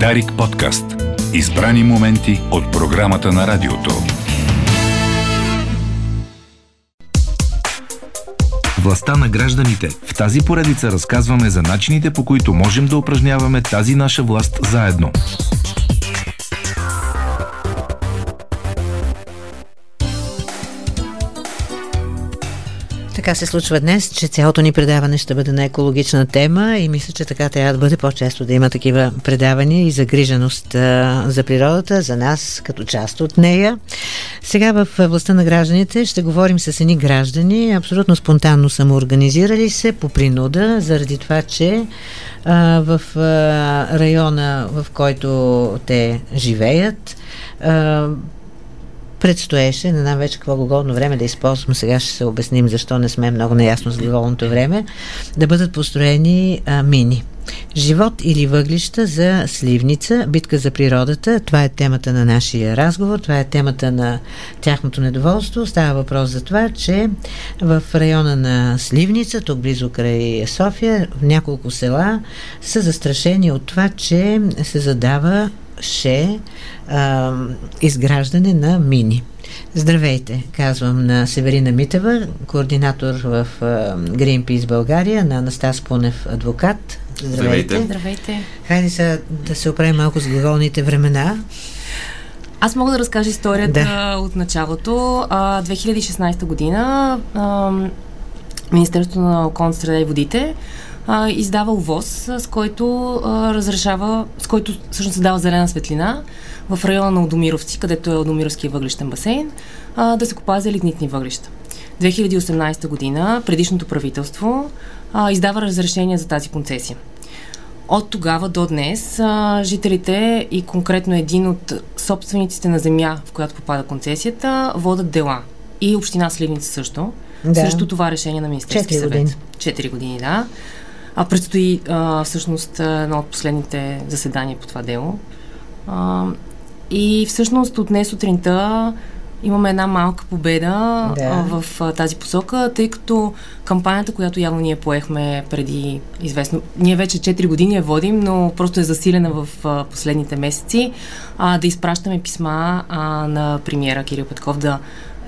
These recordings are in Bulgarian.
Дарик подкаст. Избрани моменти от програмата на радиото. Властта на гражданите. В тази поредица разказваме за начините по които можем да упражняваме тази наша власт заедно. Така се случва днес, че цялото ни предаване ще бъде на екологична тема и мисля, че така трябва да бъде по-често да има такива предавания и загриженост а, за природата, за нас като част от нея. Сега в властта на гражданите ще говорим с едни граждани, абсолютно спонтанно самоорганизирали се по принуда, заради това, че а, в а, района, в който те живеят, предстоеше, не знам вече какво глаголно време да използвам, сега ще се обясним защо не сме много наясно с глаголното време, да бъдат построени а, мини. Живот или въглища за Сливница, битка за природата. Това е темата на нашия разговор, това е темата на тяхното недоволство. Става въпрос за това, че в района на Сливница, тук близо край София, в няколко села са застрашени от това, че се задава ще а, изграждане на мини. Здравейте, казвам на Северина Митева, координатор в а, Greenpeace България, на Анастас Пунев, адвокат. Здравейте. Здравейте. Хайде сега да се оправим малко с глаголните времена. Аз мога да разкажа историята да. от началото. А, 2016 година а, Министерството на околната среда и водите а, издава ОВОз, с който а, разрешава, с който всъщност се дава зелена светлина в района на Одомировци, където е Одомировския въглищен басейн, а, да се копае за лигнитни въглища. 2018 година предишното правителство а, издава разрешение за тази концесия. От тогава до днес а, жителите и конкретно един от собствениците на земя, в която попада концесията, водат дела. И община Сливница също. Да. Срещу това решение на Министерския съвет. Години. Четири години, да. А предстои а, всъщност едно от последните заседания по това дело. А, и всъщност от днес сутринта имаме една малка победа да. а, в а, тази посока, тъй като кампанията, която явно ние поехме преди известно, ние вече 4 години я водим, но просто е засилена в а, последните месеци, а, да изпращаме писма а, на премиера Кирил Петков да,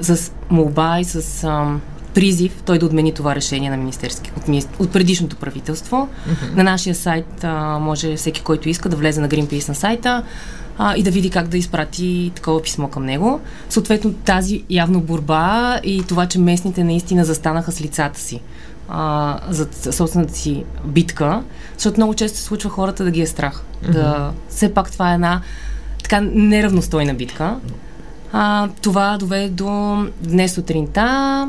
с молба и с... А, призив той да отмени това решение на министерски, от, от предишното правителство. Mm-hmm. На нашия сайт а, може всеки, който иска да влезе на Greenpeace на сайта а, и да види как да изпрати такова писмо към него. Съответно, тази явно борба и това, че местните наистина застанаха с лицата си а, за собствената си битка, защото много често се случва хората да ги е страх. Mm-hmm. Да, все пак това е една така неравностойна битка. А, това доведе до днес сутринта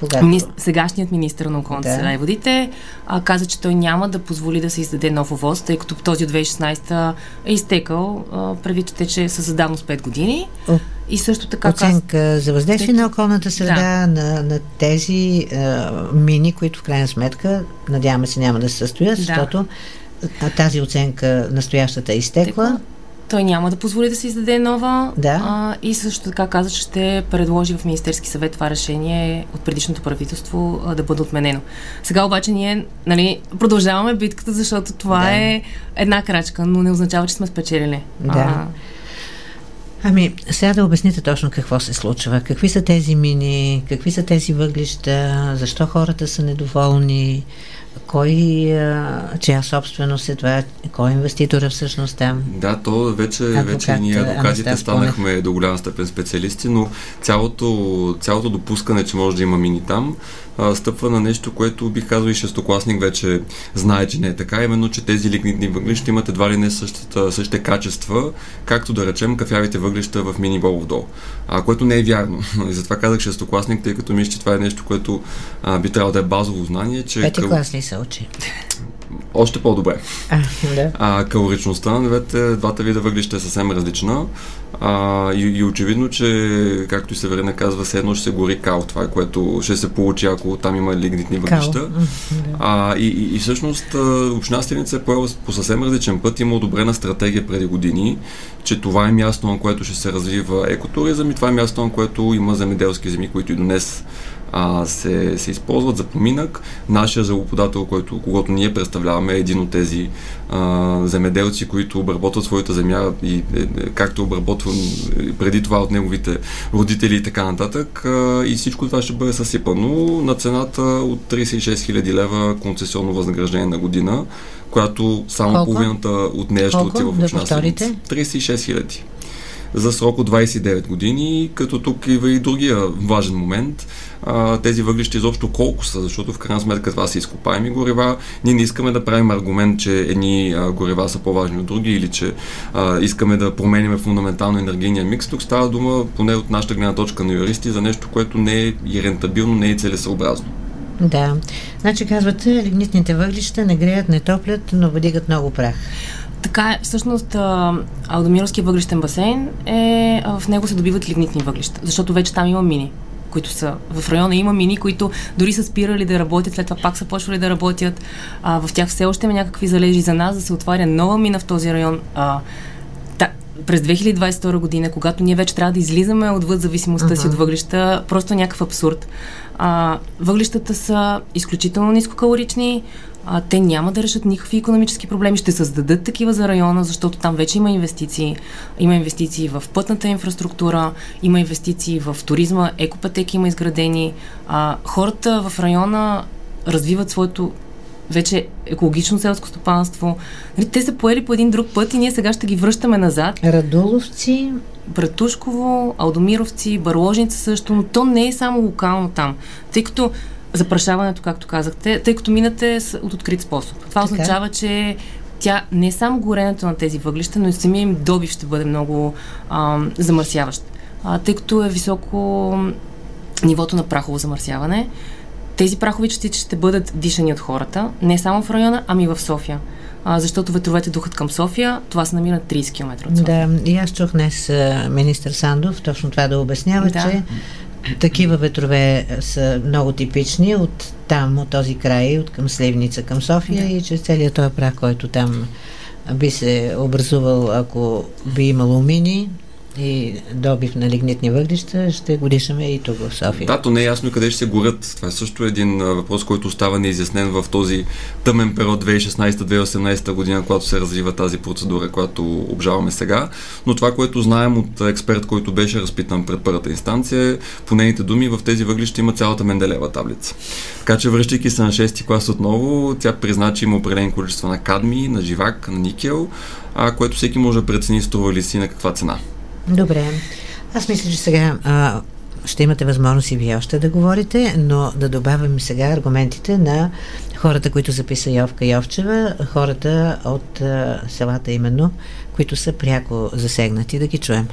когато... Мини... Сегашният министр на околната да. среда и водите а, каза, че той няма да позволи да се издаде нов овоз, тъй като този от 2016 е изтекал. Правителството че са за давност 5 години. О. И също така... Оценка каз... за въздействие на околната среда да. на, на тези а, мини, които в крайна сметка, надяваме се, няма да се състоят, да. защото тази оценка настоящата е изтекла. Текла той няма да позволи да се издаде нова. Да. А, и също така каза, че ще предложи в Министерски съвет това решение от предишното правителство а, да бъде отменено. Сега обаче ние нали, продължаваме битката, защото това да. е една крачка, но не означава, че сме спечелили. Да. А, Ами, сега да обясните точно какво се случва. Какви са тези мини, какви са тези въглища, защо хората са недоволни, кой, чия собственост е това, кой е всъщност там? Да, то вече, Адвокат, вече ние адвокатите станахме до голяма степен специалисти, но цялото, цялото допускане, че може да има мини там, а, стъпва на нещо, което бих казал и шестокласник вече знае, че не е така, именно, че тези лигнитни въглища имат едва ли не същата, същите качества, както да речем кафявите въглища в мини Болов дол. А, което не е вярно. И затова казах шестокласник, тъй като мисля, че това е нещо, което а, би трябвало да е базово знание. Че Пети клас ли се учи? Още по-добре. Да. а, калоричността на двете, двата вида въглища е съвсем различна. А, и, и очевидно, че, както и Северина казва, все едно ще се гори кал. Това е което ще се получи, ако там има лигнитни въглища. А, и, и, и всъщност община Стивница е поела по съвсем различен път. Има одобрена стратегия преди години, че това е място, на което ще се развива екотуризъм и това е място, на което има земеделски земи, които и до днес а, се, се използват за поминък. Нашия жалоподател, който, когато ние представляваме, е един от тези а, земеделци, които обработват своята земя и е, е, както обработвам преди това от неговите родители и така нататък. А, и всичко това ще бъде съсипано на цената от 36 000 лева концесионно възнаграждение на година, която само Колко? половината от нея ще отива в община 36 хиляди за срок от 29 години, като тук има и другия важен момент. А, тези въглища изобщо колко са, защото в крайна сметка това са изкопаеми горива. Ние не искаме да правим аргумент, че едни а, горива са по-важни от други или че а, искаме да променим фундаментално енергийния микс. Тук става дума, поне от нашата гледна точка на юристи, за нещо, което не е и рентабилно, не е целесъобразно. Да. Значи казвате, лигнитните въглища не греят, не топлят, но въдигат много прах. Така е, всъщност Алдомировския въглищен басейн е, в него се добиват лигнитни въглища, защото вече там има мини които са в района. Има мини, които дори са спирали да работят, след това пак са почвали да работят. А, в тях все още има някакви залежи за нас да се отваря нова мина в този район. А, та, през 2022 година, когато ние вече трябва да излизаме отвъд зависимостта uh-huh. си от въглища, просто някакъв абсурд. А, въглищата са изключително нискокалорични, а, те няма да решат никакви економически проблеми, ще създадат такива за района, защото там вече има инвестиции. Има инвестиции в пътната инфраструктура, има инвестиции в туризма, екопатеки има изградени. А, хората в района развиват своето вече екологично селско стопанство. Нали, те са поели по един друг път и ние сега ще ги връщаме назад. Радуловци. Братушково, Алдомировци, Барложница също, но то не е само локално там. Тъй като запрашаването, както казахте, тъй като минате от открит способ. Това така. означава, че тя не е само горенето на тези въглища, но и самия им добив ще бъде много а, замърсяващ. А, тъй като е високо нивото на прахово замърсяване, тези прахови частици ще бъдат дишани от хората, не само в района, ами в София. А, защото ветровете духат към София, това се намира 30 км от София. Да, и аз чух днес министър Сандов точно това да обяснява, да. че такива ветрове са много типични от там, от този край, от към Сливница, към София да. и че целият този прах, който там би се образувал, ако би имало мини, и добив на лигнитни въглища ще годишаме и тук в София. Да, то не е ясно къде ще се горят. Това е също един въпрос, който остава неизяснен в този тъмен период 2016-2018 година, когато се развива тази процедура, която обжаваме сега. Но това, което знаем от експерт, който беше разпитан пред първата инстанция, по нейните думи, в тези въглища има цялата Менделева таблица. Така че, връщайки се на 6 клас отново, тя призна, че има определени количества на кадми, на живак, на никел, а, което всеки може да прецени струва ли си на каква цена. Добре. Аз мисля, че сега а, ще имате възможност и вие още да говорите, но да добавим сега аргументите на хората, които записа Йовка Йовчева, хората от а, селата именно, които са пряко засегнати. Да ги чуем.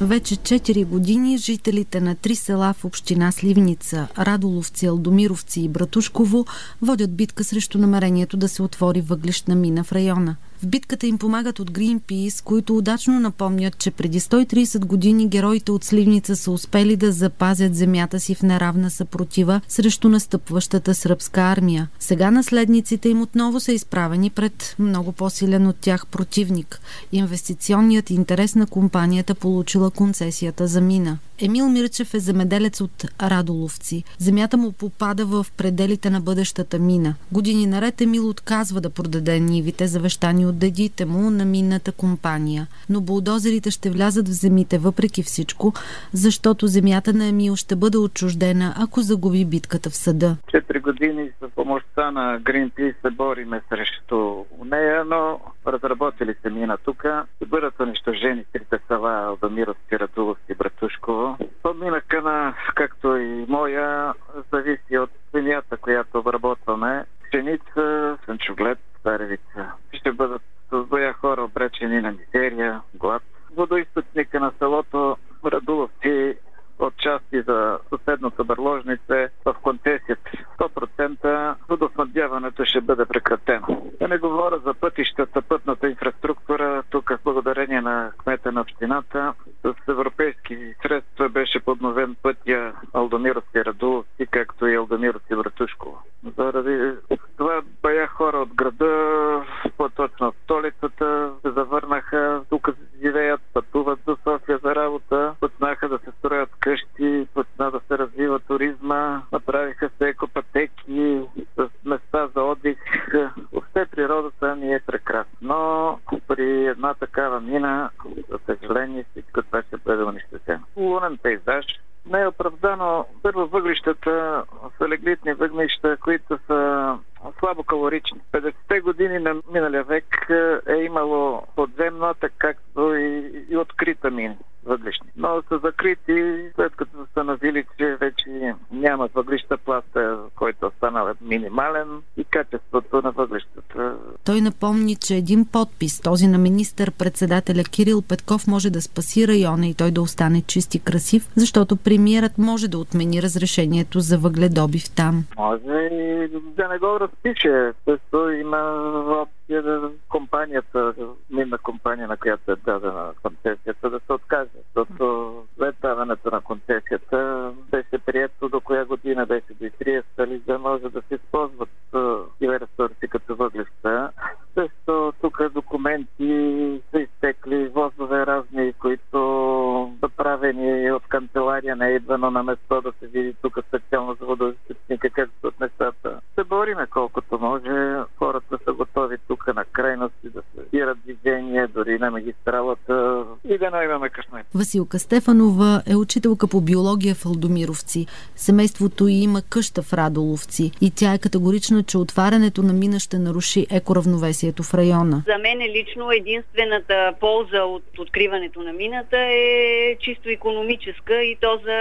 Вече 4 години жителите на три села в община Сливница, Радоловци, Алдомировци и Братушково водят битка срещу намерението да се отвори въглищна мина в района – в битката им помагат от Greenpeace, които удачно напомнят, че преди 130 години героите от Сливница са успели да запазят земята си в неравна съпротива срещу настъпващата сръбска армия. Сега наследниците им отново са изправени пред много по-силен от тях противник. Инвестиционният интерес на компанията получила концесията за мина. Емил Мирчев е земеделец от Радоловци. Земята му попада в пределите на бъдещата мина. Години наред Емил отказва да продаде нивите, завещани от дедите му на минната компания. Но булдозерите ще влязат в земите въпреки всичко, защото земята на Емил ще бъде отчуждена, ако загуби битката в съда. Четири години с помощта на Greenpeace се бориме срещу нея, но разработили се мина тук. Бъдат унищожени трите села Алдамировски, Радуловски, Братушково. Поминъка на, както и моя, зависи от земята, която обработваме. Пшеница, сънчоглед, царевица. Ще бъдат с хора обречени на мизерия, глад. Водоисточника на селото Радуловци отчасти за съседната бърложнице в концесията. 100% водоснабдяването ще бъде прекратено. Да не говоря за пътищата, пътната инфраструктура. Тук благодарение на кмета на общината с европейски средства беше подновен пътя Алдомировски Радуловски, както и Алдомировски Братушково. Заради това бая хора от града, по-точно от столицата, се завърнаха, тук живеят, пътуват до София за работа, почнаха да се строят къщи, почна да се развива туризма, газ. Но при една такава мина, за съжаление, всичко това ще бъде унищожено. Лунен пейзаж, не е оправдано. Първо въглищата са леглитни въглища, които са слабо калорични. 50-те години на миналия век е имало подземна, така както и, и открита мини въглишни. Но са закрити, след като са установили, че вече няма въглища пласта, който останал е минимален и качеството на въглищата. Той напомни, че един подпис, този на министър-председателя Кирил Петков, може да спаси района и той да остане чист и красив, защото премиерът може да отмени разрешението за въгледобив там. Може да не го разпише. Също има опция да компанията, минна компания, на която е дадена концесията, да се откаже защото след даването на концесията беше прието до коя година беше до 30 ли, да може да се използват тива ресурси като въглища. Също тук документи са изтекли, возове разни, които са правени от канцелария, не е идвано на место да се види тук специално за водоизточника, как от нещата. Се бориме колкото може, хората са готови тук на се движение, дори на магистралата и да не имаме късмет. Василка Стефанова е учителка по биология в Алдомировци. Семейството й има къща в Радоловци и тя е категорична, че отварянето на мина ще наруши екоравновесието в района. За мен е лично единствената полза от откриването на мината е чисто економическа и то за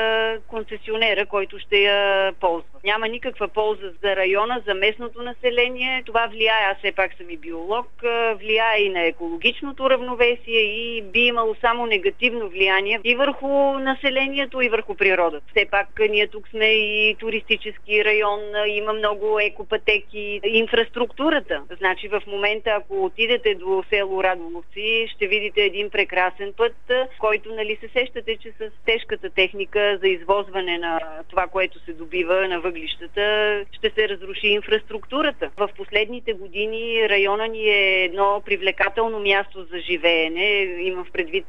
концесионера, който ще я ползва. Няма никаква полза за района, за местното население. Това влияе, аз все пак съм и биолог, влияе и на екологичното равновесие и би имало само негативно влияние и върху населението, и върху природата. Все пак ние тук сме и туристически район, има много екопатеки, инфраструктурата. Значи в момента, ако отидете до село Радоловци, ще видите един прекрасен път, който нали се сещате, че с тежката техника за извозване на това, което се добива на въглищата, ще се разруши инфраструктурата. В последните години района ни е едно привлекателно място за живеене. Имам в предвид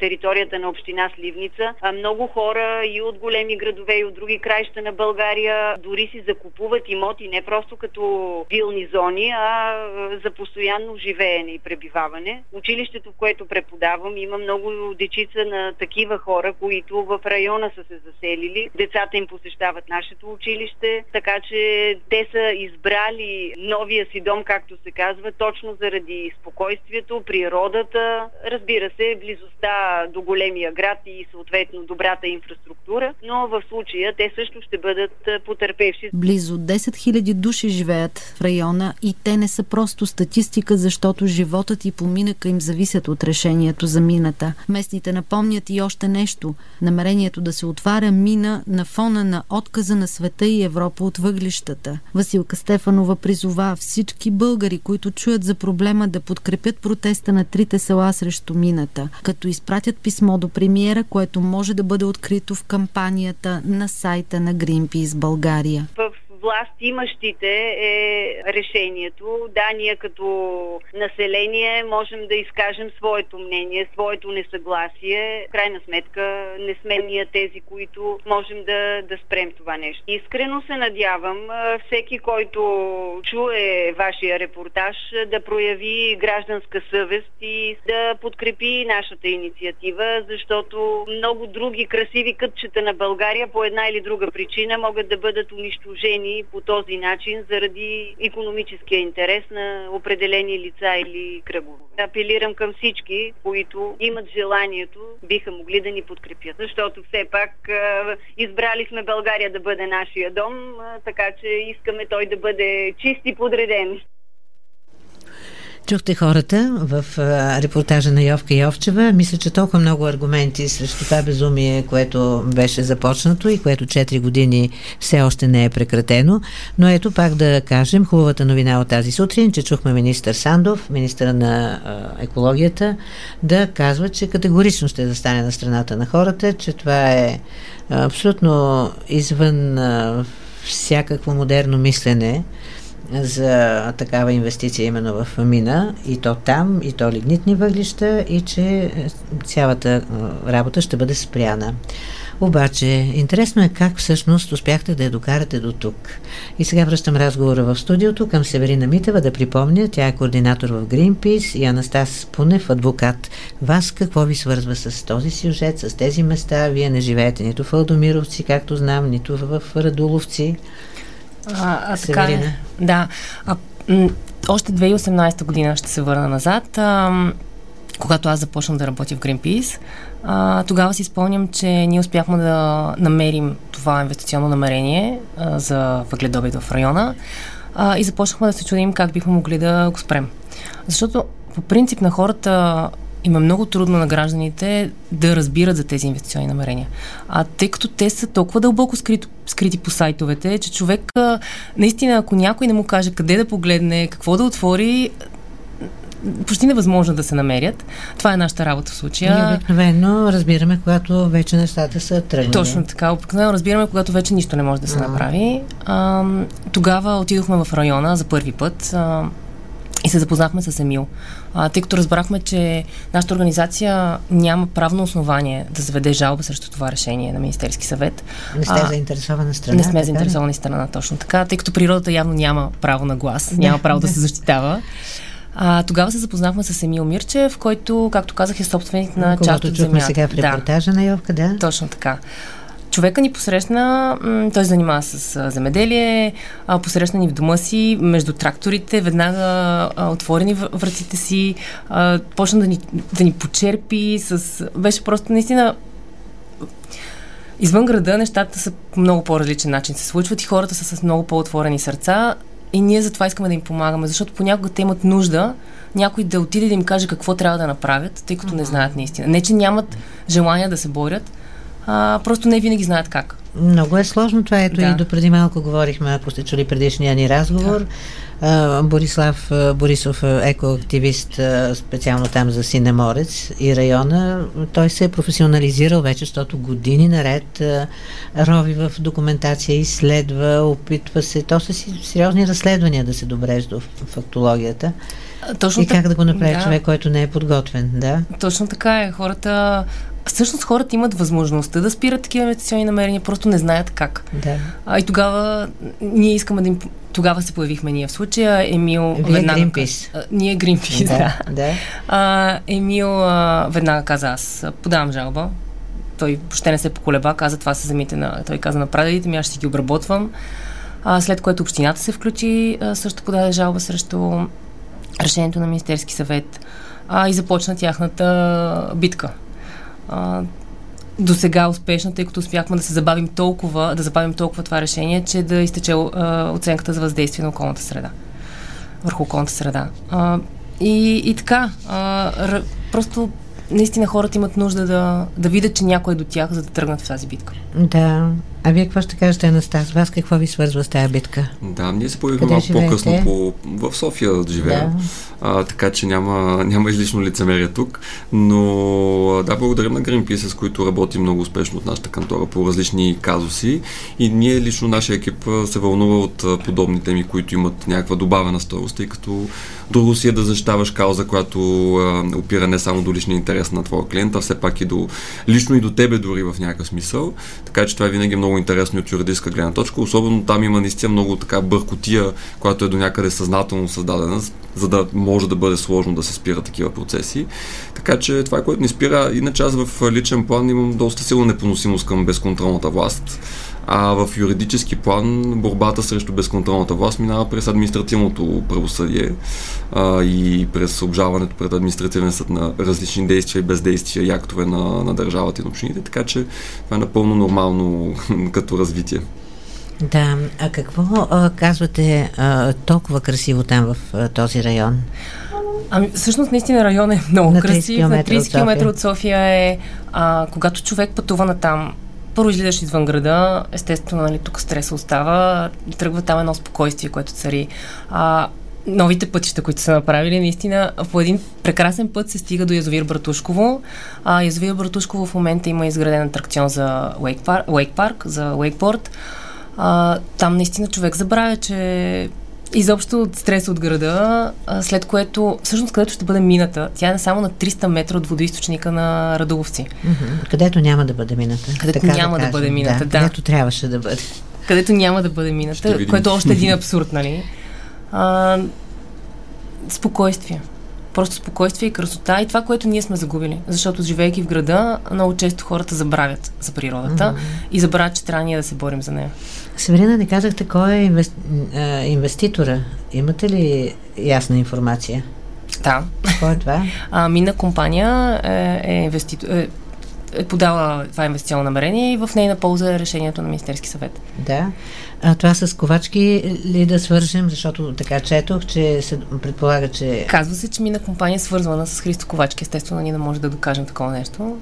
територията на община Сливница. Много хора и от големи градове, и от други краища на България дори си закупуват имоти не просто като вилни зони, а за постоянно живеене и пребиваване. Училището, в което преподавам, има много дечица на такива хора, които в района са се заселили. Децата им посещават нашето училище, така че те са избрали новия си дом, както се казва, точно заради спокойствието, природата, разбира се, близостта до големия град и съответно добрата инфраструктура, но в случая те също ще бъдат потърпевши. Близо 10 000 души живеят в района и те не са просто статистика, защото животът и поминъка им зависят от решението за мината. Местните напомнят и още нещо. Намерението да се отваря мина на фона на отказа на света и Европа от въглищата. Василка Стефанова призова всички българи, които чуят за проблема да подкрепят протеста на трите села срещу мината, като изпратят писмо до премиера, което може да бъде открито в кампанията на сайта на Greenpeace България. Власт имащите е решението. Да, ние като население можем да изкажем своето мнение, своето несъгласие. В крайна сметка не сме ние тези, които можем да, да спрем това нещо. Искрено се надявам всеки, който чуе вашия репортаж, да прояви гражданска съвест и да подкрепи нашата инициатива, защото много други красиви кътчета на България по една или друга причина могат да бъдат унищожени по този начин заради економическия интерес на определени лица или кръгове. Апелирам към всички, които имат желанието, биха могли да ни подкрепят. Защото все пак избрали сме България да бъде нашия дом, така че искаме той да бъде чист и подреден. Чухте хората в а, репортажа на Йовка Йовчева. Мисля, че толкова много аргументи срещу това безумие, което беше започнато и което 4 години все още не е прекратено. Но ето пак да кажем хубавата новина от тази сутрин, че чухме министър Сандов, министър на а, екологията, да казва, че категорично ще застане на страната на хората, че това е абсолютно извън а, всякакво модерно мислене за такава инвестиция именно в мина и то там, и то лигнитни въглища и че цялата работа ще бъде спряна. Обаче, интересно е как всъщност успяхте да я докарате до тук. И сега връщам разговора в студиото към Северина Митева да припомня, тя е координатор в Greenpeace и Анастас Пунев, адвокат. Вас какво ви свързва с този сюжет, с тези места? Вие не живеете нито в Алдомировци, както знам, нито в Радуловци. А, а така е. Да. А, м- още 2018 година ще се върна назад. А, когато аз започнах да работя в Greenpeace, а, тогава си спомням, че ние успяхме да намерим това инвестиционно намерение а, за въгледобит в района а, и започнахме да се чудим как бихме могли да го спрем. Защото по принцип на хората им е много трудно на гражданите да разбират за тези инвестиционни намерения. А тъй като те са толкова дълбоко скрити, скрити по сайтовете, че човек наистина, ако някой не му каже къде да погледне, какво да отвори, почти невъзможно да се намерят. Това е нашата работа в случая. Ние обикновено разбираме, когато вече нещата са тръгнали. Точно така. Обикновено разбираме, когато вече нищо не може да се а направи. А, тогава отидохме в района за първи път. А, и се запознахме с Емил. А, тъй като разбрахме, че нашата организация няма правно основание да заведе жалба срещу това решение на Министерски съвет. Не сте а, заинтересована страна. Не сме заинтересовани страна, точно така, тъй като природата явно няма право на глас, няма право да се защитава. А, тогава се запознахме с Емил Мирчев, който, както казах, е собственик на част от земята. сега в репортажа да. на Йовка, да. Точно така. Човека ни посрещна, той се занимава с земеделие, посрещна ни в дома си, между тракторите, веднага отворени вратите си, почна да ни, да ни почерпи, с... беше просто наистина Извън града нещата са по много по-различен начин се случват и хората са с много по-отворени сърца и ние затова искаме да им помагаме, защото понякога те имат нужда някой да отиде да им каже какво трябва да направят, тъй като не знаят наистина. Не, че нямат желание да се борят, а, просто не винаги знаят как. Много е сложно това. Ето да. и допреди малко говорихме, ако сте чули предишния ни разговор. Да. А, Борислав Борисов, екоактивист, специално там за Синеморец и района, той се е професионализирал вече, защото години наред рови в документация, изследва, опитва се. То са си сериозни разследвания да се добреш до фактологията. Точно и как да го направи да. човек, който не е подготвен, да? Точно така е. Хората всъщност хората имат възможността да спират такива инвестиционни намерения, просто не знаят как. Да. А и тогава ние искаме да им... Тогава се появихме ние в случая. Емил Вие веднага... А, ние Greenpeace, да. да. да. А, Емил а, веднага каза, аз подавам жалба. Той въобще не се поколеба, каза това са земите на... Той каза на прадедите ми, аз ще ги обработвам. А, след което общината се включи, а, също подаде жалба срещу решението на Министерски съвет а, и започна тяхната битка а, до сега успешна, тъй като успяхме да се забавим толкова, да забавим толкова това решение, че да изтече а, оценката за въздействие на околната среда. Върху околната среда. А, и, и така, а, просто наистина хората имат нужда да, да видят, че някой е до тях, за да тръгнат в тази битка. Да. А вие какво ще кажете, Анастас? Вас какво ви свързва с тази битка? Да, ние се появихме малко по-късно по, в София живеем, да. А, така че няма, няма излишно лицемерие тук, но да, благодарим на Greenpeace, с които работим много успешно от нашата кантора по различни казуси и ние лично нашия екип се вълнува от подобни теми, които имат някаква добавена стоеност, тъй като друго си е да защитаваш кауза, която а, опира не само до личния интерес на твоя клиент, а все пак и до лично и до тебе дори в някакъв смисъл. Така че това е винаги много интересно от юридическа гледна точка. Особено там има наистина много така бъркотия, която е до някъде съзнателно създадена, за да може да бъде сложно да се спира такива процеси. Така че това което ни спира. Иначе аз в личен план имам доста силна непоносимост към безконтролната власт. А в юридически план борбата срещу безконтролната власт минава през административното правосъдие а, и през обжаването пред административен съд на различни действия и бездействия и актове на, на държавата и на общините. Така че това е напълно нормално като развитие. Да, а какво а, казвате а, толкова красиво там в а, този район? Ами, всъщност, наистина район е много на красив. На 30 км от София е, а, когато човек пътува на там, първо излизаш извън града, естествено, нали, тук стреса остава, тръгва там едно спокойствие, което цари. А, новите пътища, които са направили, наистина по един прекрасен път се стига до язовир Братушково. А, язовир Братушково в момента има изграден атракцион за Уейк парк, за уейкборд. А, там наистина човек забравя, че изобщо от стрес от града, след което, всъщност където ще бъде мината, тя е само на 300 метра от водоисточника на Радуловци. Mm-hmm. Където няма да бъде мината. Където така няма да, да бъде мината, да, да. Където трябваше да бъде. Където няма да бъде мината, което е още един абсурд, нали? А, спокойствие. Просто спокойствие и красота и това, което ние сме загубили. Защото живейки в града, много често хората забравят за природата mm-hmm. и забравят, че трябва ние да се борим за нея. Северина, не казахте кой е инвес... инвеститора. Имате ли ясна информация? Да. Кой е това? А, Мина компания е, е, инвеститор, е, е подала това инвестиционно намерение и в нейна полза е решението на Министерски съвет. Да. А това с ковачки ли да свържем, защото така четох, че се предполага, че... Казва се, че мина компания е свързвана с Христо Ковачки. Естествено, ние не може да докажем такова нещо.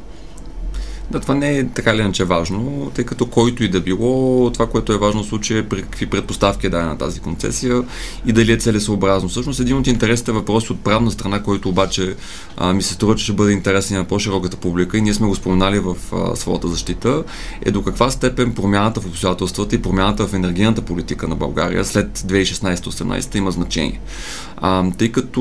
Да, това не е така ли иначе важно, тъй като който и да било, това, което е важно в случая е при какви предпоставки е дадена тази концесия и дали е целесообразно. Всъщност един от интересите въпроси от правна страна, който обаче а, ми се струва, че ще бъде интересен на по-широката публика и ние сме го споменали в а, своята защита, е до каква степен промяната в обстоятелствата и промяната в енергийната политика на България след 2016-18 има значение. А, тъй като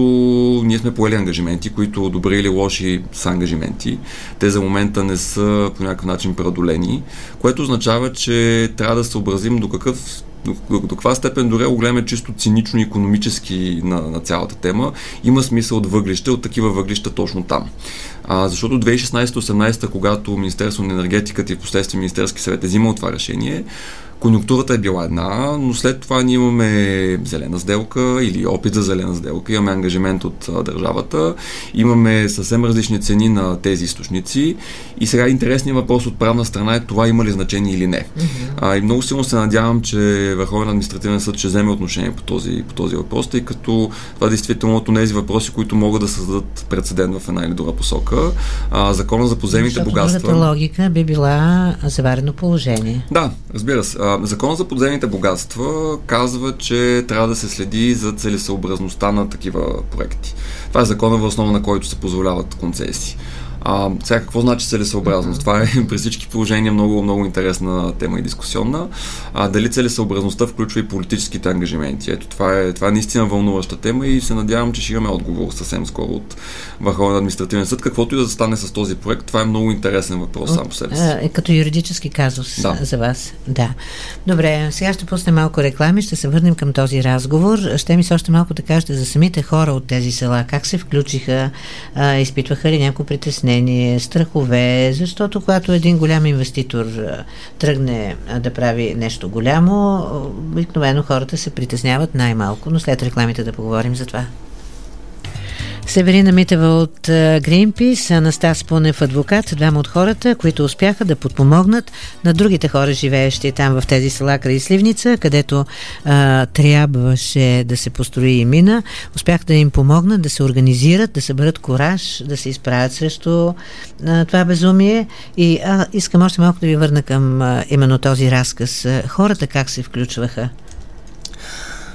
ние сме поели ангажименти, които добри или лоши са ангажименти. Те за момента не са по някакъв начин преодолени, което означава, че трябва да съобразим до какъв до, до, каква степен дори го гледаме чисто цинично и економически на, на цялата тема, има смисъл от въглища, от такива въглища точно там. А, защото 2016-18, когато Министерство на енергетиката и последствие Министерски съвет е взимал това решение, Конюнктурата е била една, но след това ние имаме зелена сделка или опит за зелена сделка, имаме ангажимент от а, държавата, имаме съвсем различни цени на тези източници и сега интересният въпрос от правна страна е това има ли значение или не. Mm-hmm. А, и много силно се надявам, че Върховен административен съд ще вземе отношение по този, по този въпрос, тъй като това действително от тези въпроси, които могат да създадат прецедент в една или друга посока. А, закона за подземните Защото богатства. логика би била заварено положение. Да, разбира се. Закон за подземните богатства казва, че трябва да се следи за целесъобразността на такива проекти. Това е закона в основа на който се позволяват концесии. А, сега какво значи целесъобразност? Това е при всички положения много, много интересна тема и дискусионна. А, дали целесъобразността включва и политическите ангажименти? Ето, това е, това е наистина вълнуваща тема и се надявам, че ще имаме отговор съвсем скоро от Върховен административен съд. Каквото и да стане с този проект, това е много интересен въпрос сам по себе си. Е, като юридически казус да. за вас. Да. Добре, сега ще пуснем малко реклами, ще се върнем към този разговор. Ще ми се още малко да кажете за самите хора от тези села. Как се включиха? А, изпитваха ли някакво притеснение? Притеснение, страхове, защото когато един голям инвеститор тръгне да прави нещо голямо, обикновено хората се притесняват най-малко, но след рекламите да поговорим за това. Северина Митева от Greenpeace, Анастас Пунев адвокат, двама от хората, които успяха да подпомогнат на другите хора, живеещи там в тези села край Сливница, където а, трябваше да се построи и мина. Успяха да им помогнат да се организират, да съберат кораж, да се изправят срещу а, това безумие. И а, искам още малко да ви върна към а, именно този разказ. Хората как се включваха?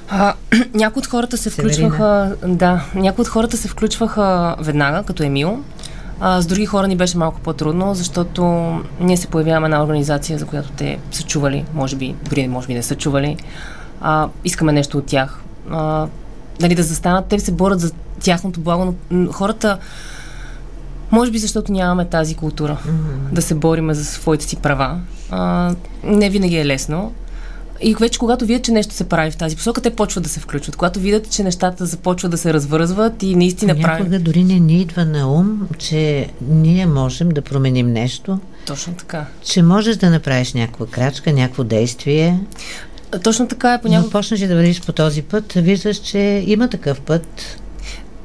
А, някои от хората се включваха. Да, някои от хората се включваха веднага, като Емил. А, с други хора ни беше малко по-трудно, защото ние се появяваме една организация, за която те са чували, може би, дори може би не са чували. А, искаме нещо от тях. А, нали, да застанат, те се борят за тяхното благо, но хората, може би защото нямаме тази култура mm-hmm. да се бориме за своите си права. А, не винаги е лесно. И вече когато видят, че нещо се прави в тази посока, те почват да се включват. Когато видят, че нещата започват да се развързват и наистина Някога правят. Някога дори не ни идва на ум, че ние можем да променим нещо. Точно така. Че можеш да направиш някаква крачка, някакво действие. Точно така е. Понякога... Но почнеш да вървиш по този път, виждаш, че има такъв път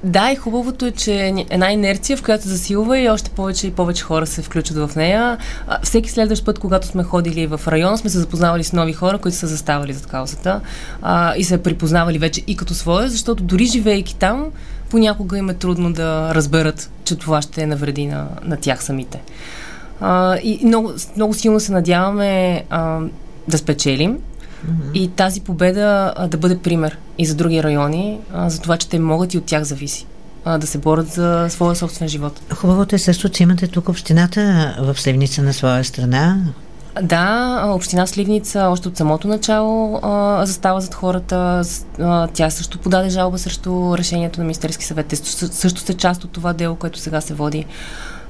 да, и хубавото е, че една инерция, в която засилва и още повече и повече хора се включат в нея. Всеки следващ път, когато сме ходили в район, сме се запознавали с нови хора, които са заставали зад каузата а, и се припознавали вече и като своя, защото дори живеейки там, понякога им е трудно да разберат, че това ще е навреди на, на тях самите. А, и много, много силно се надяваме а, да спечелим Mm-hmm. И тази победа а, да бъде пример и за други райони, а, за това, че те могат и от тях зависи а, да се борят за своя собствен живот. Хубавото е също, че имате тук общината в Сливница на своя страна, Да, община Сливница още от самото начало а, застава зад хората. А, тя също подаде жалба срещу решението на Министерски съвет. Те също са част от това дело, което сега се води.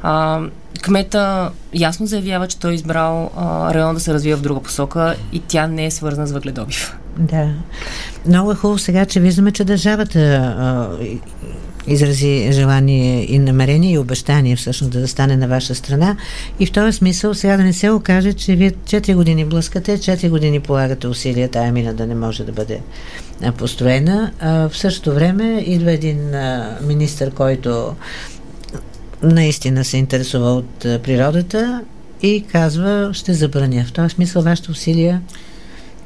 А, кмета ясно заявява, че той е избрал район да се развива в друга посока и тя не е свързана с въгледобив. Да. Много е хубаво сега, че виждаме, че държавата а, изрази желание и намерение и обещание всъщност да стане на ваша страна. И в този смисъл сега да не се окаже, че вие 4 години блъскате, 4 години полагате усилия тая мина да не може да бъде построена. А в същото време идва един а, министр, който наистина се интересува от природата и казва, ще забраня. В този смисъл вашите усилия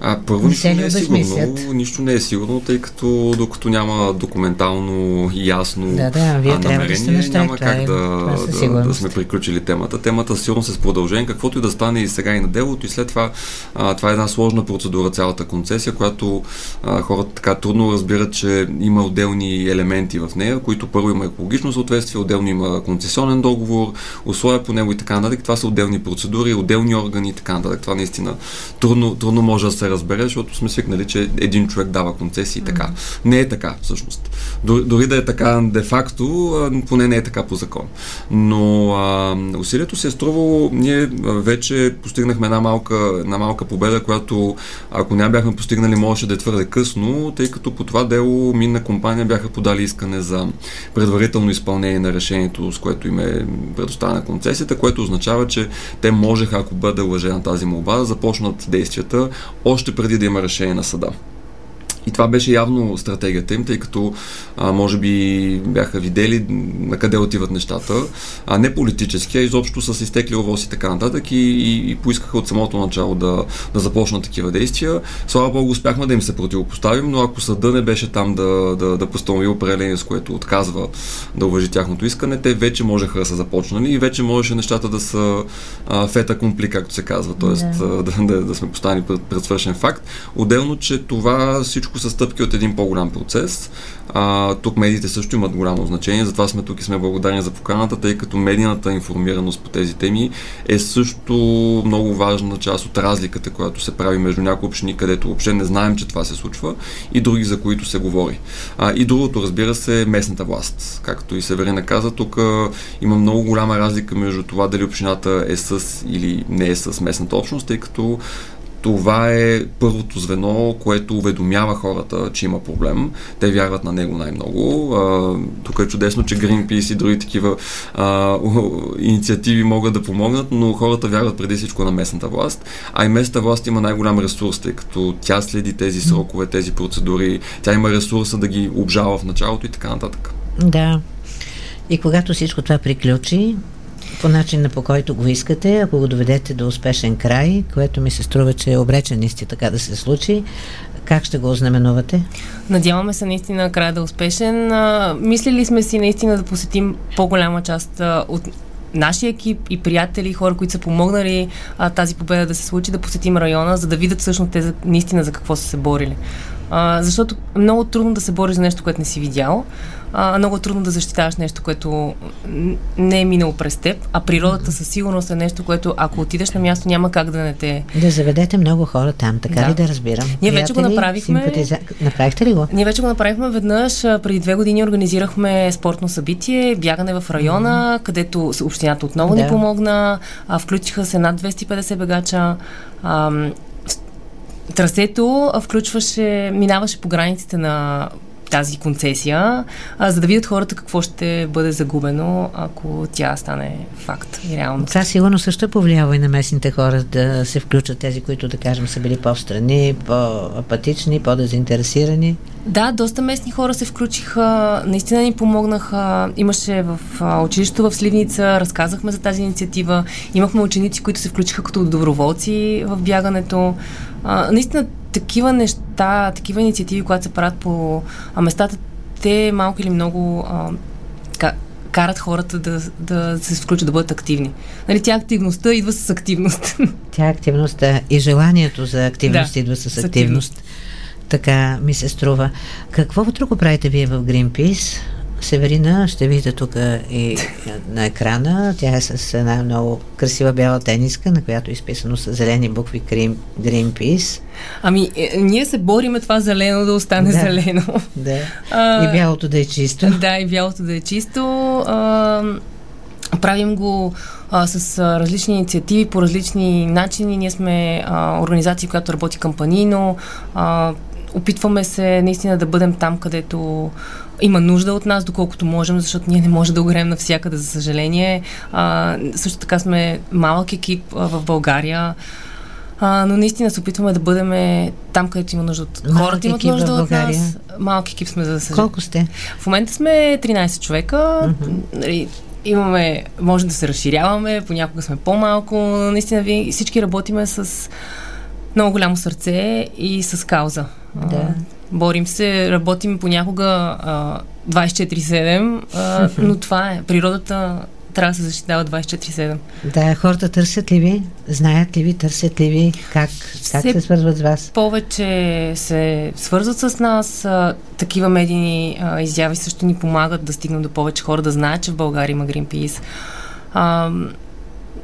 а, първо, нищо не е сигурно. Нищо не е сигурно, тъй като докато няма документално и ясно да, да, вие намерение, да няма как е, да, да, да, сме приключили темата. Темата сигурно се с продължение, каквото и да стане и сега и на делото, и след това а, това е една сложна процедура, цялата концесия, която а, хората така трудно разбират, че има отделни елементи в нея, които първо има екологично съответствие, отделно има концесионен договор, условия по него и така нататък. Това са отделни процедури, отделни органи и така нататък. Това наистина трудно, трудно може да се разбере, защото сме свикнали, че един човек дава концесии и така. Не е така, всъщност. Дори, дори да е така де-факто, поне не е така по закон. Но а, усилието се е струвало, ние вече постигнахме една малка, една малка победа, която ако не бяхме постигнали, можеше да е твърде късно, тъй като по това дело минна компания бяха подали искане за предварително изпълнение на решението, с което им е предоставена концесията, което означава, че те можеха, ако бъде лъжена тази молба, да започнат действията още преди да има решение на съда. И това беше явно стратегията им, тъй като а, може би бяха видели на къде отиват нещата, а не политически, а изобщо с изтекли овоз и така нататък и, и, и поискаха от самото начало да, да започнат такива действия. Слава Богу, успяхме да им се противопоставим, но ако съда не беше там да, да, да постанови определение, с което отказва да уважи тяхното искане, те вече можеха да са започнали и вече можеше нещата да са а, фета компли, както се казва, т.е. Да. Да, да, да сме поставени пред, пред свършен факт. Отделно, че това всичко всичко са стъпки от един по-голям процес. А, тук медиите също имат голямо значение, затова сме тук и сме благодарни за поканата, тъй като медийната информираност по тези теми е също много важна част от разликата, която се прави между някои общини, където въобще не знаем, че това се случва, и други, за които се говори. А, и другото, разбира се, е местната власт. Както и Северина каза, тук има много голяма разлика между това дали общината е с или не е с местната общност, тъй като това е първото звено, което уведомява хората, че има проблем. Те вярват на него най-много. А, тук е чудесно, че Greenpeace и други такива а, инициативи могат да помогнат, но хората вярват преди всичко на местната власт. А и местната власт има най-голям ресурс, тъй като тя следи тези срокове, тези процедури, тя има ресурса да ги обжава в началото и така нататък. Да. И когато всичко това приключи, по начина по който го искате, ако го доведете до успешен край, което ми се струва, че е обречен исти така да се случи, как ще го ознаменувате? Надяваме се наистина края да е успешен. А, мислили сме си наистина да посетим по-голяма част а, от нашия екип и приятели, хора, които са помогнали а, тази победа да се случи, да посетим района, за да видят всъщност те наистина за какво са се борили. А, защото много трудно да се бориш за нещо, което не си видял а, много трудно да защитаваш нещо, което не е минало през теб, а природата със сигурност е нещо, което ако отидеш на място няма как да не те... Да заведете много хора там, така да. ли да разбирам? Ние вече го направихме. Симпатиза... Направихте ли го? Ние вече го направихме веднъж. Преди две години организирахме спортно събитие, бягане в района, mm-hmm. където общината отново да. ни помогна. А, включиха се над 250 бегача. А, трасето включваше, минаваше по границите на тази концесия, а, за да видят хората какво ще бъде загубено, ако тя стане факт и реално. Това сигурно също е повлияло и на местните хора да се включат тези, които, да кажем, са били по-встрани, по-апатични, по-дезинтересирани. Да, доста местни хора се включиха, наистина ни помогнаха. Имаше в училището в Сливница, разказахме за тази инициатива. Имахме ученици, които се включиха като доброволци в бягането. А, наистина такива неща, такива инициативи, които се правят по а местата, те малко или много а, ка, карат хората да, да се включат, да бъдат активни. Нали, тя активността идва с активност. Тя активността и желанието за активност да, идва с активност. активност. Така ми се струва. Какво друго правите вие в Greenpeace? Северина, ще видите тук и на екрана. Тя е с една много красива бяла тениска, на която е изписано с зелени букви Green, Greenpeace. Ами, е, ние се бориме това зелено да остане да, зелено. Да. А, и бялото да е чисто. Да, и бялото да е чисто. А, правим го а, с а, различни инициативи по различни начини. Ние сме а, организация, която работи кампанийно. А, опитваме се наистина да бъдем там, където има нужда от нас, доколкото можем, защото ние не можем да огрем навсякъде, за съжаление. А, също така сме малък екип а, в България. А, но наистина се опитваме да бъдем там, където има нужда от хората, имат нужда от нас. Малки екип сме, за да съжаление. Колко сте? В момента сме 13 човека. Mm-hmm. Имаме, може да се разширяваме, понякога сме по-малко, но наистина всички работиме с много голямо сърце и с кауза. Да. Борим се, работим понякога а, 24-7, а, но това е. Природата трябва да се защитава 24-7. Да, хората търсят ли ви? Знаят ли ви? Търсят ли ви? Как, как се, се свързват с вас? Повече се свързват с нас. А, такива медийни а, изяви също ни помагат да стигнем до повече хора, да знаят, че в България има Greenpeace. А,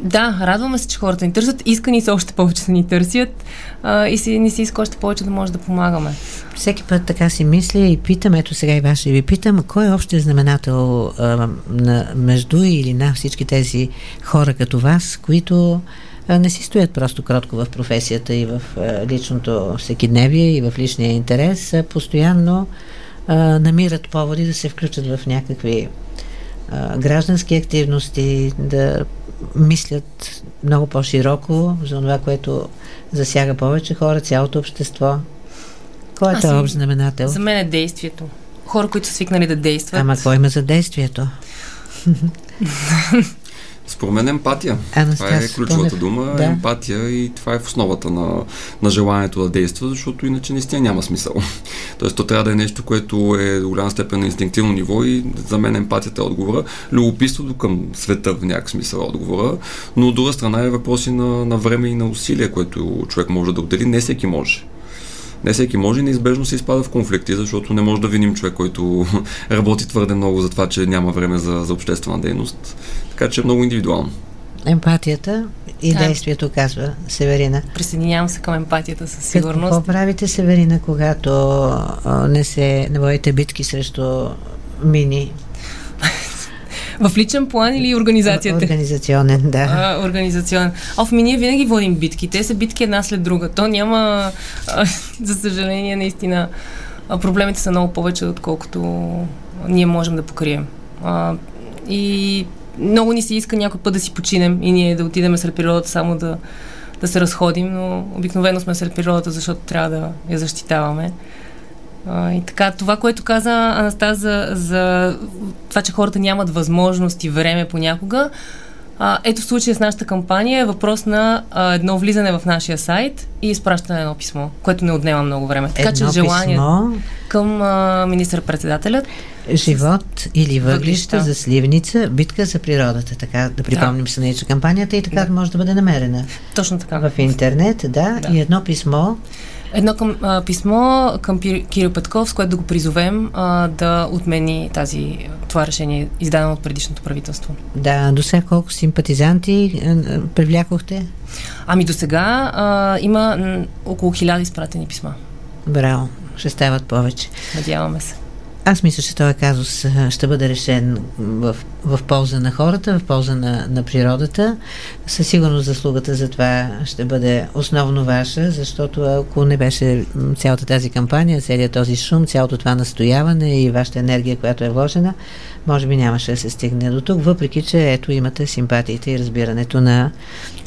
да, радваме се, че хората ни търсят. Иска ни се още повече да ни търсят а, и си, ни се иска още повече да може да помагаме. Всеки път така си мисля и питам, ето сега и вас ще ви питам, кой е общия знаменател а, на, между или на всички тези хора като вас, които не си стоят просто кротко в професията и в личното всекидневие и в личния интерес, а постоянно а, намират поводи да се включат в някакви а, граждански активности, да мислят много по-широко за това, което засяга повече хора, цялото общество. Кой е този общ знаменател? За мен е действието. Хора, които са свикнали да действат. Ама кой има за действието? Според мен емпатия. Анастас, това е ключовата дума. Да. Емпатия и това е в основата на, на желанието да действа, защото иначе наистина няма смисъл. Тоест, то трябва да е нещо, което е до голяма степен на инстинктивно ниво и за мен емпатията е отговора. Любопитството към света в някакъв смисъл е отговора, но от друга страна е въпроси на, на време и на усилия, което човек може да отдели. Не всеки може не всеки може и неизбежно се изпада в конфликти, защото не може да виним човек, който работи твърде много за това, че няма време за, за обществена дейност. Така че е много индивидуално. Емпатията и да. действието, казва Северина. Присъединявам се към емпатията със сигурност. Какво правите, Северина, когато не се не водите битки срещу мини? В личен план или организацията? Организационен, да. А, организационен. Оф, ми ние винаги водим битки. Те са битки една след друга. То няма, а, за съжаление, наистина, а, проблемите са много повече, отколкото ние можем да покрием. А, и много ни се иска някой път да си починем и ние да отидем сред природата само да, да се разходим, но обикновено сме сред природата, защото трябва да я защитаваме. А, и така, това, което каза Анастас за, за това, че хората нямат възможност и време понякога, а, ето в случая с нашата кампания е въпрос на а, едно влизане в нашия сайт и изпращане на едно писмо, което не отнема много време. Така едно че желание писмо... към а, министър-председателят. Живот или въглища, за сливница, битка за природата. Така да припомним да. се на кампанията и така да. може да бъде намерена. Точно така. В интернет, да, да. и едно писмо едно към, а, писмо към Кирил Петков, с което да го призовем а, да отмени тази, това решение, издадено от предишното правителство. Да, до сега колко симпатизанти а, привлякохте? Ами до сега а, има около хиляда изпратени писма. Браво, ще стават повече. Надяваме се. Аз мисля, че този казус ще бъде решен в, в полза на хората, в полза на, на природата. Със сигурност заслугата за това ще бъде основно ваша, защото ако не беше цялата тази кампания, целият този шум, цялото това настояване и вашата енергия, която е вложена, може би нямаше да се стигне до тук, въпреки че ето имате симпатиите и разбирането на,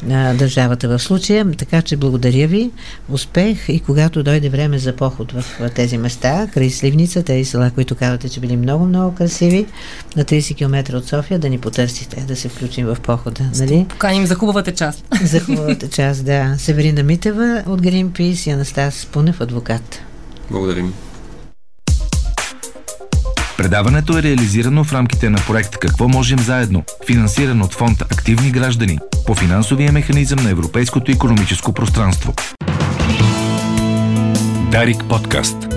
на държавата в случая. Така че благодаря ви, успех и когато дойде време за поход в тези места, край Сливница, тези села, които казвате, че били много-много красиви, на 30 км от София, да ни потърсите, да се включим в похода. Нали? Поканим за хубавата част. За хубавата част, да. Северина Митева от Greenpeace и Анастас Пунев, адвокат. Благодарим. Предаването е реализирано в рамките на проект Какво можем заедно, финансиран от фонд Активни граждани по финансовия механизъм на Европейското економическо пространство. Дарик подкаст.